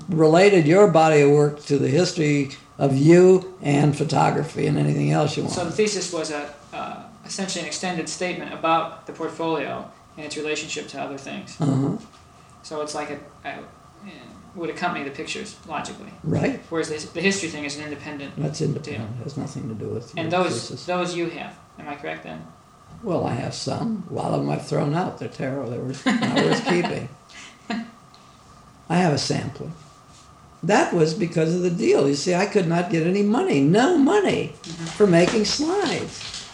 related your body of work to the history of you and photography and anything else you want. So the thesis was a uh, essentially an extended statement about the portfolio and its relationship to other things. uh-huh. So it's like a, a would accompany the pictures logically. Right. Whereas the, the history thing is an independent. That's independent. Has nothing to do with And those thesis. those you have. Am I correct then? Well, I have some. A lot of them I've thrown out. They're terrible. They were not worth (laughs) keeping. I have a sampling. That was because of the deal. You see, I could not get any money, no money, mm-hmm. for making slides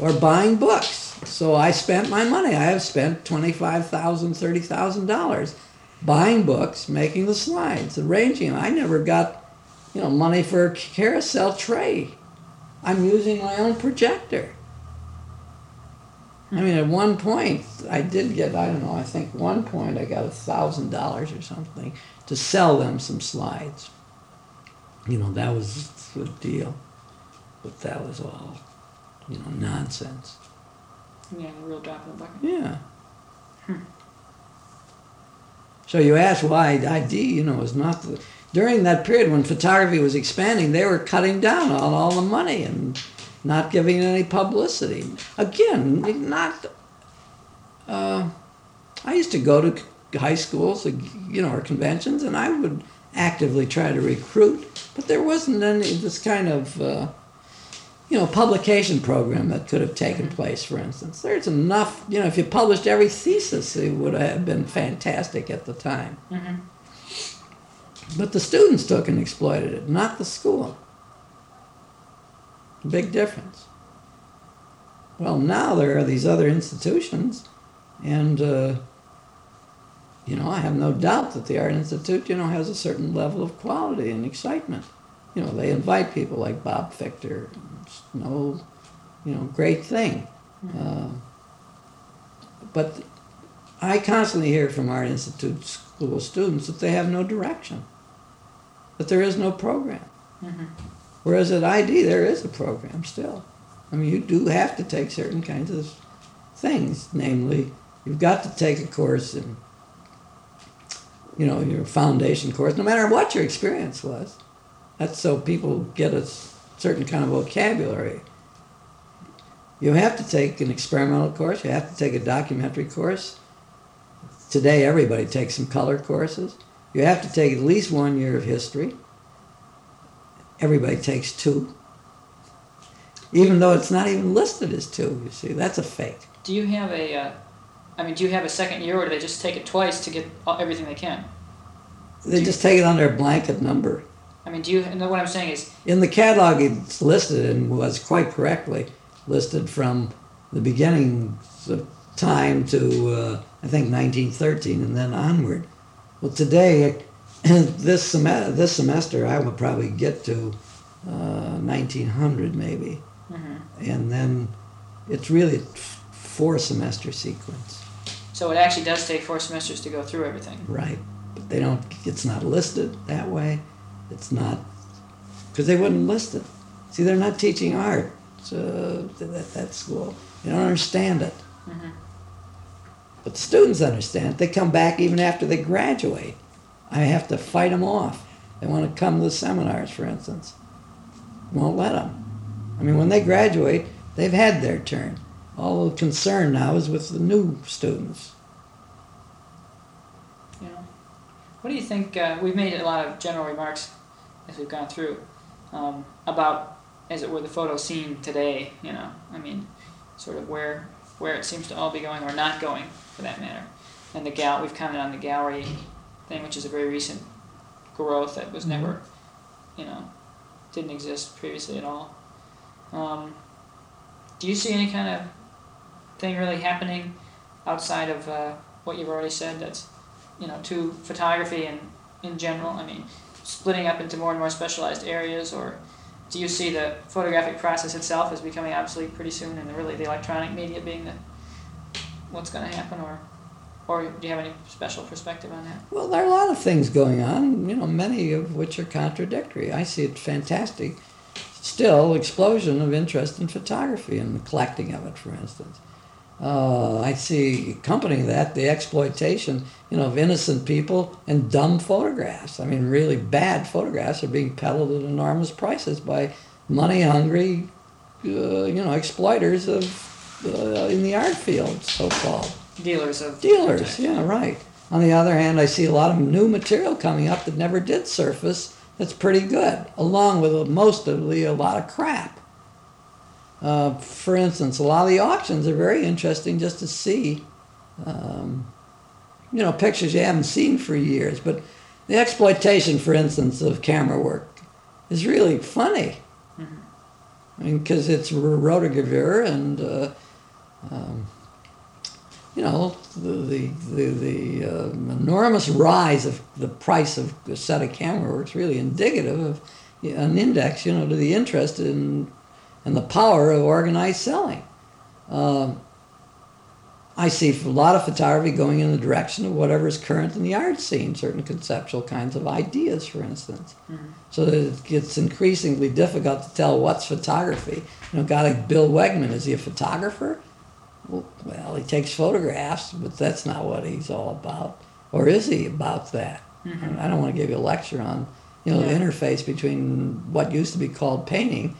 or buying books. So I spent my money. I have spent twenty-five thousand, thirty thousand dollars buying books, making the slides, arranging them. I never got, you know, money for a carousel tray. I'm using my own projector. I mean, at one point, I did get, I don't know, I think one point I got a thousand dollars or something to sell them some slides. You know, that was a good deal. But that was all, you know, nonsense. Yeah, a real drop in the bucket. Yeah. So you ask why ID, you know, is not the. During that period when photography was expanding, they were cutting down on all the money and not giving any publicity. Again, not uh, I used to go to high schools, you know, or conventions, and I would actively try to recruit, but there wasn't any this kind of, uh, you know, publication program that could have taken place. For instance, there's enough, you know, if you published every thesis, it would have been fantastic at the time. hmm But the students took and exploited it, not the school. Big difference. Well, now there are these other institutions, and uh, you know, I have no doubt that the Art Institute, you know, has a certain level of quality and excitement. You know, they invite people like Bob Fichter. It's no, you know, great thing. Uh, but I constantly hear from Art Institute school students that they have no direction, that there is no program. hmm Whereas at ID, there is a program still. I mean, you do have to take certain kinds of things. Namely, you've got to take a course in, you know, your foundation course, no matter what your experience was. That's so people get a s- certain kind of vocabulary. You have to take an experimental course. You have to take a documentary course. Today, everybody takes some color courses. You have to take at least one year of history everybody takes two. Even though it's not even listed as two, you see, that's a fake. Do you have a, uh, I mean, do you have a second year, or do they just take it twice to get everything they can? They just take it on their blanket number. I mean, do you? And what I'm saying is, In the catalog, it's listed and was quite correctly listed from the beginning of time to uh, I think 1913 and then onward. Well, today, (clears throat) this semester, this semester, I will probably get to uh, 1900 maybe. hmm and then it's really four semester sequence, so it actually does take four semesters to go through everything. right? But they don't. It's not listed that way. It's not because they wouldn't list it. See, they're not teaching art at that school. They don't understand it. hmm But the students understand. it. They come back even after they graduate. I have to fight them off. They want to come to the seminars, for instance. Won't let them. I mean, when they graduate, they've had their turn. All the concern now is with the new students. What do you think? Uh, we've made a lot of general remarks as we've gone through um, about, as it were, the photo scene today. You know, I mean, sort of where where it seems to all be going or not going, for that matter. And the gal, we've commented on the gallery thing, which is a very recent growth that was never, you know, didn't exist previously at all. Um, do you see any kind of thing really happening outside of uh, what you've already said? That's you know, to photography and in general? I mean, splitting up into more and more specialized areas, or do you see the photographic process itself as becoming obsolete pretty soon, and really the electronic media being the what's going to happen, or or do you have any special perspective on that? Well, there are a lot of things going on, you know, many of which are contradictory. I see it fantastic. Still, explosion of interest in photography and the collecting of it, for instance. Uh, I see accompanying that the exploitation, you know, of innocent people and dumb photographs. I mean, really bad photographs are being peddled at enormous prices by money-hungry, uh, you know, exploiters of uh, in the art field, so-called. Dealers of Dealers, yeah, right. On the other hand, I see a lot of new material coming up that never did surface that's pretty good, along with mostly a lot of crap. Uh, for instance, a lot of the auctions are very interesting just to see, um, you know, pictures you haven't seen for years. But the exploitation, for instance, of camera work is really funny. I mean, because it's rotogravure and, uh, um, you know, the, the, the, the um, enormous rise of the price of a set of camera works really indicative of an index, you know, to the interest in and the power of organized selling. Um, I see a lot of photography going in the direction of whatever is current in the art scene, certain conceptual kinds of ideas, for instance. Mhm. So that it gets increasingly difficult to tell what's photography. You know, a guy like Bill Wegman, is he a photographer? Well, well, he takes photographs, but that's not what he's all about. Or is he about that? Mhm. I don't want to give you a lecture on, you know, the interface between what used to be called painting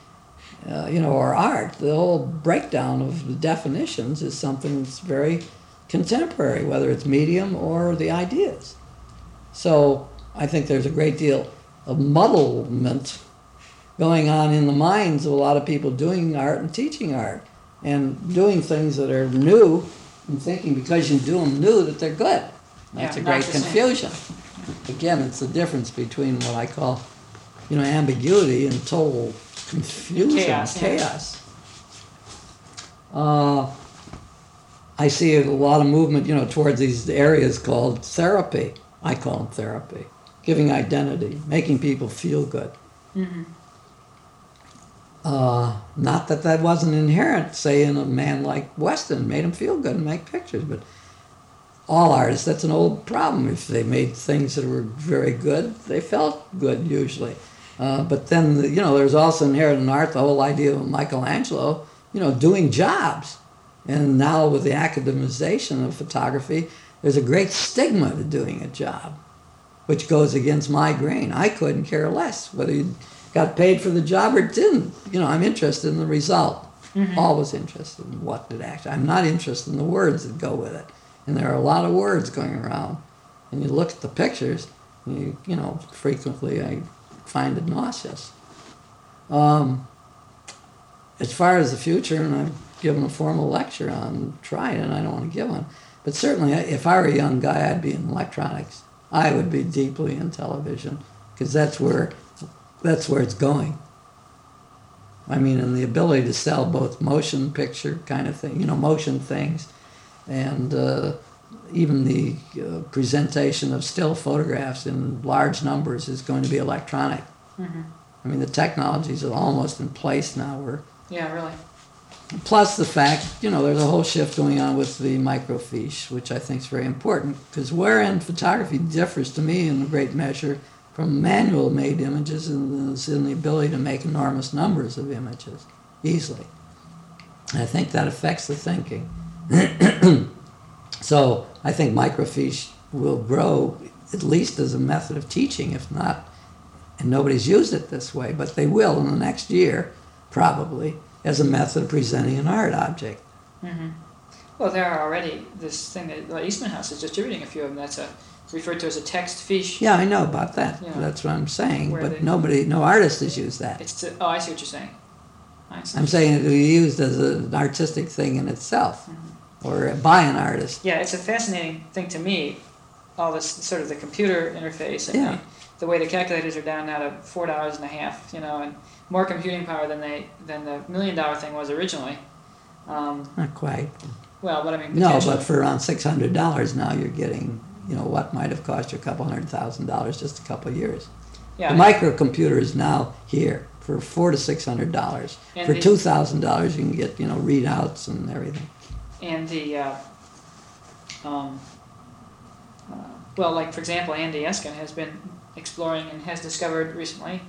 uh, you know, or art, the whole breakdown of the definitions is something that's very contemporary, whether it's medium or the ideas. So I think there's a great deal of muddlement going on in the minds of a lot of people doing art and teaching art and doing things that are new and thinking because you do them new that they're good. That's Yeah, a great same. confusion. Again, it's the difference between what I call, you know, ambiguity and total confusion, Chaos, chaos. Uh, I see a lot of movement, you know, towards these areas called therapy. I call them therapy, giving identity, making people feel good. Mm-hmm. Uh, not that that wasn't inherent, say, in a man like Weston, made him feel good and make pictures, but all artists, that's an old problem. If they made things that were very good, they felt good usually. Uh, but then, you know, there's also inherent in art the whole idea of Michelangelo, you know, doing jobs. And now with the academization of photography, there's a great stigma to doing a job, which goes against my grain. I couldn't care less whether you got paid for the job or didn't. You know, I'm interested in the result. Always interested in what did actually. I'm not interested in the words that go with it. And there are a lot of words going around. And you look at the pictures, you you know, frequently I find it nauseous. Um, as far as the future, and I've given a formal lecture on trying, and I don't want to give one, but certainly if I were a young guy, I'd be in electronics. I would be deeply in television because that's where that's where it's going. I mean, and the ability to sell both motion picture kind of thing, you know, motion things, and uh, even the uh, presentation of still photographs in large numbers is going to be electronic. Mm-hmm. I mean, the technologies are almost in place now. Where Yeah, really. plus the fact, you know, there's a whole shift going on with the microfiche, which I think is very important because wherein photography differs to me in a great measure from manual made images is in the ability to make enormous numbers of images easily. And I think that affects the thinking. (clears throat) so I think microfiche will grow at least as a method of teaching, if not, and nobody's used it this way, but they will in the next year, probably, as a method of presenting an art object. Mm-hmm. Well, there are already this thing that Eastman House is distributing a few of them. That's a referred to as a text fiche. Yeah, I know about that. Yeah. That's what I'm saying. Where but they- nobody, no artist has used that. It's to, oh, I see what you're saying. I see. I'm saying it will be used as an artistic thing in itself, Mm-hmm. Or by an artist. Yeah, it's a fascinating thing to me. All this sort of the computer interface and Yeah. the, the way the calculators are down now to four dollars and a half, you know, and more computing power than they than the million dollar thing was originally. Um, Not quite. well, but I mean, No, but for around six hundred dollars now, you're getting, you know, what might have cost you a couple hundred thousand dollars just a couple of years. yeah, The microcomputer is now here for four to six hundred dollars. For two thousand dollars, you can get, you know, readouts and everything. And the uh, um, uh, well, like for example, Andy Eskind has been exploring and has discovered recently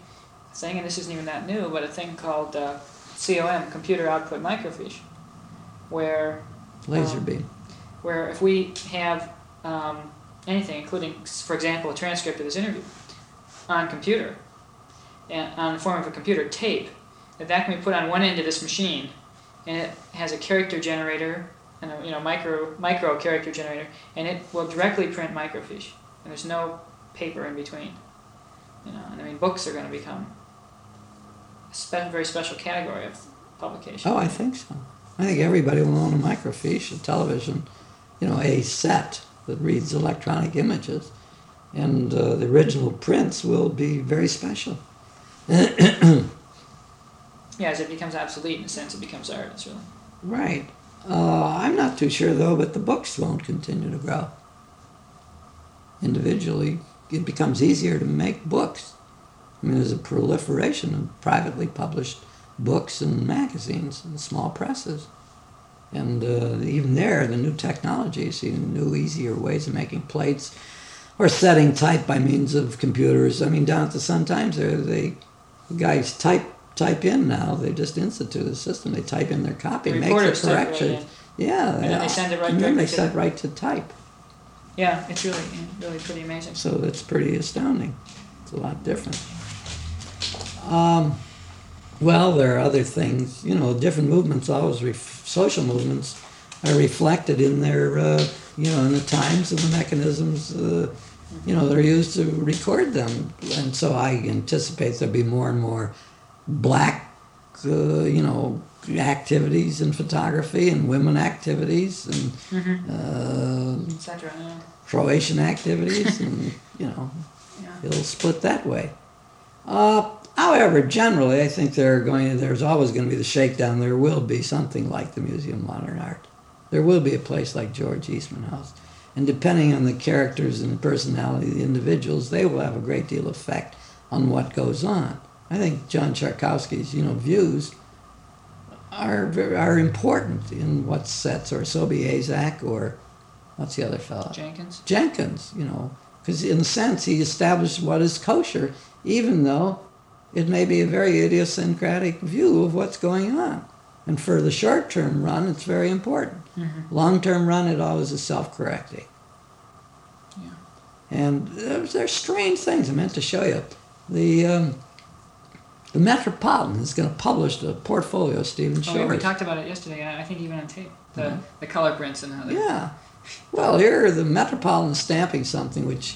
a thing, and this isn't even that new, but a thing called uh, COM, computer output microfiche, where Laser Um, beam. where if we have um, anything, including, for example, a transcript of this interview on computer, and on the form of a computer tape, that that can be put on one end of this machine, and it has a character generator and a you know micro micro character generator, and it will directly print microfiche, and there's no paper in between. You know, and I mean, books are going to become a spe- very special category of publication. Oh, I think so. I think everybody will own a microfiche, a television, you know, a set that reads electronic images, and uh, the original prints will be very special. (clears throat) Yeah, as it becomes obsolete in a sense, it becomes art. It's really. Right. Uh, I'm not too sure though, but the books won't continue to grow. Individually, it becomes easier to make books. I mean, there's a proliferation of privately published books and magazines and small presses. And uh, even there, the new technologies, the new, easier ways of making plates or setting type by means of computers. I mean, down at the Sun Times, they the guys type type in now. They just institute a system. They type in their copy, The make the right corrections. in. Yeah, And then they send it right and then they to send right to type. Yeah, it's really, really pretty amazing. So it's pretty astounding. It's a lot different. Um, well, there are other things. You know, different movements always, ref- social movements are reflected in their, uh, you know, in the times and the mechanisms, uh, you know, they're used to record them. And so I anticipate there'll be more and more black, uh, you know, activities in photography and women activities and uh, etc. Yeah. Croatian activities, and (laughs) you know, Yeah. it'll split that way. Uh, however, generally, I think there are going. There's always going to be the shakedown. There will be something like the Museum of Modern Art. There will be a place like George Eastman House, and depending on the characters and the personality of the individuals, they will have a great deal of effect on what goes on. I think John Szarkowski's, you know, views are are important in what sets or Sobieszek or what's the other fellow? Jenkins. Jenkins, you know, because in a sense he established what is kosher, even though it may be a very idiosyncratic view of what's going on. And for the short term run, it's very important. Mm-hmm. Long term run, it always is self correcting. Yeah. And there's, there's strange things I meant to show you. The um, the Metropolitan is going to publish the portfolio of Stephen Oh, we, we talked about it yesterday. I I think even on tape. The the color prints and how they. Yeah. Well, here the Metropolitan stamping something which,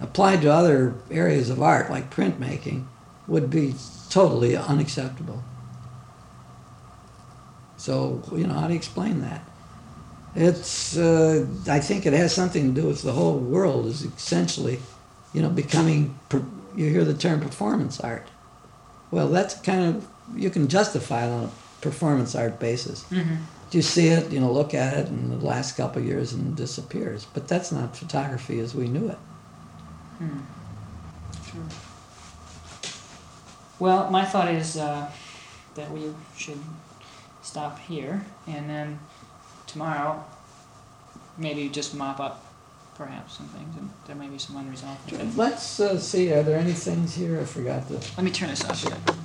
applied to other areas of art like printmaking, would be totally unacceptable. So you know how do you explain that? It's uh, I think it has something to do with the whole world is essentially, you know, becoming. per- You hear the term performance art. Well, that's kind of you can justify it on a performance art basis Mm-hmm. you see it, you know, look at it in the last couple of years and it disappears. But that's not photography as we knew it. Hmm. Sure. Well, my thought is uh, that we should stop here, and then tomorrow, maybe just mop up, perhaps some things, and there may be some unresolved. Let's uh, see, are there any things here I forgot to? Let me turn this off.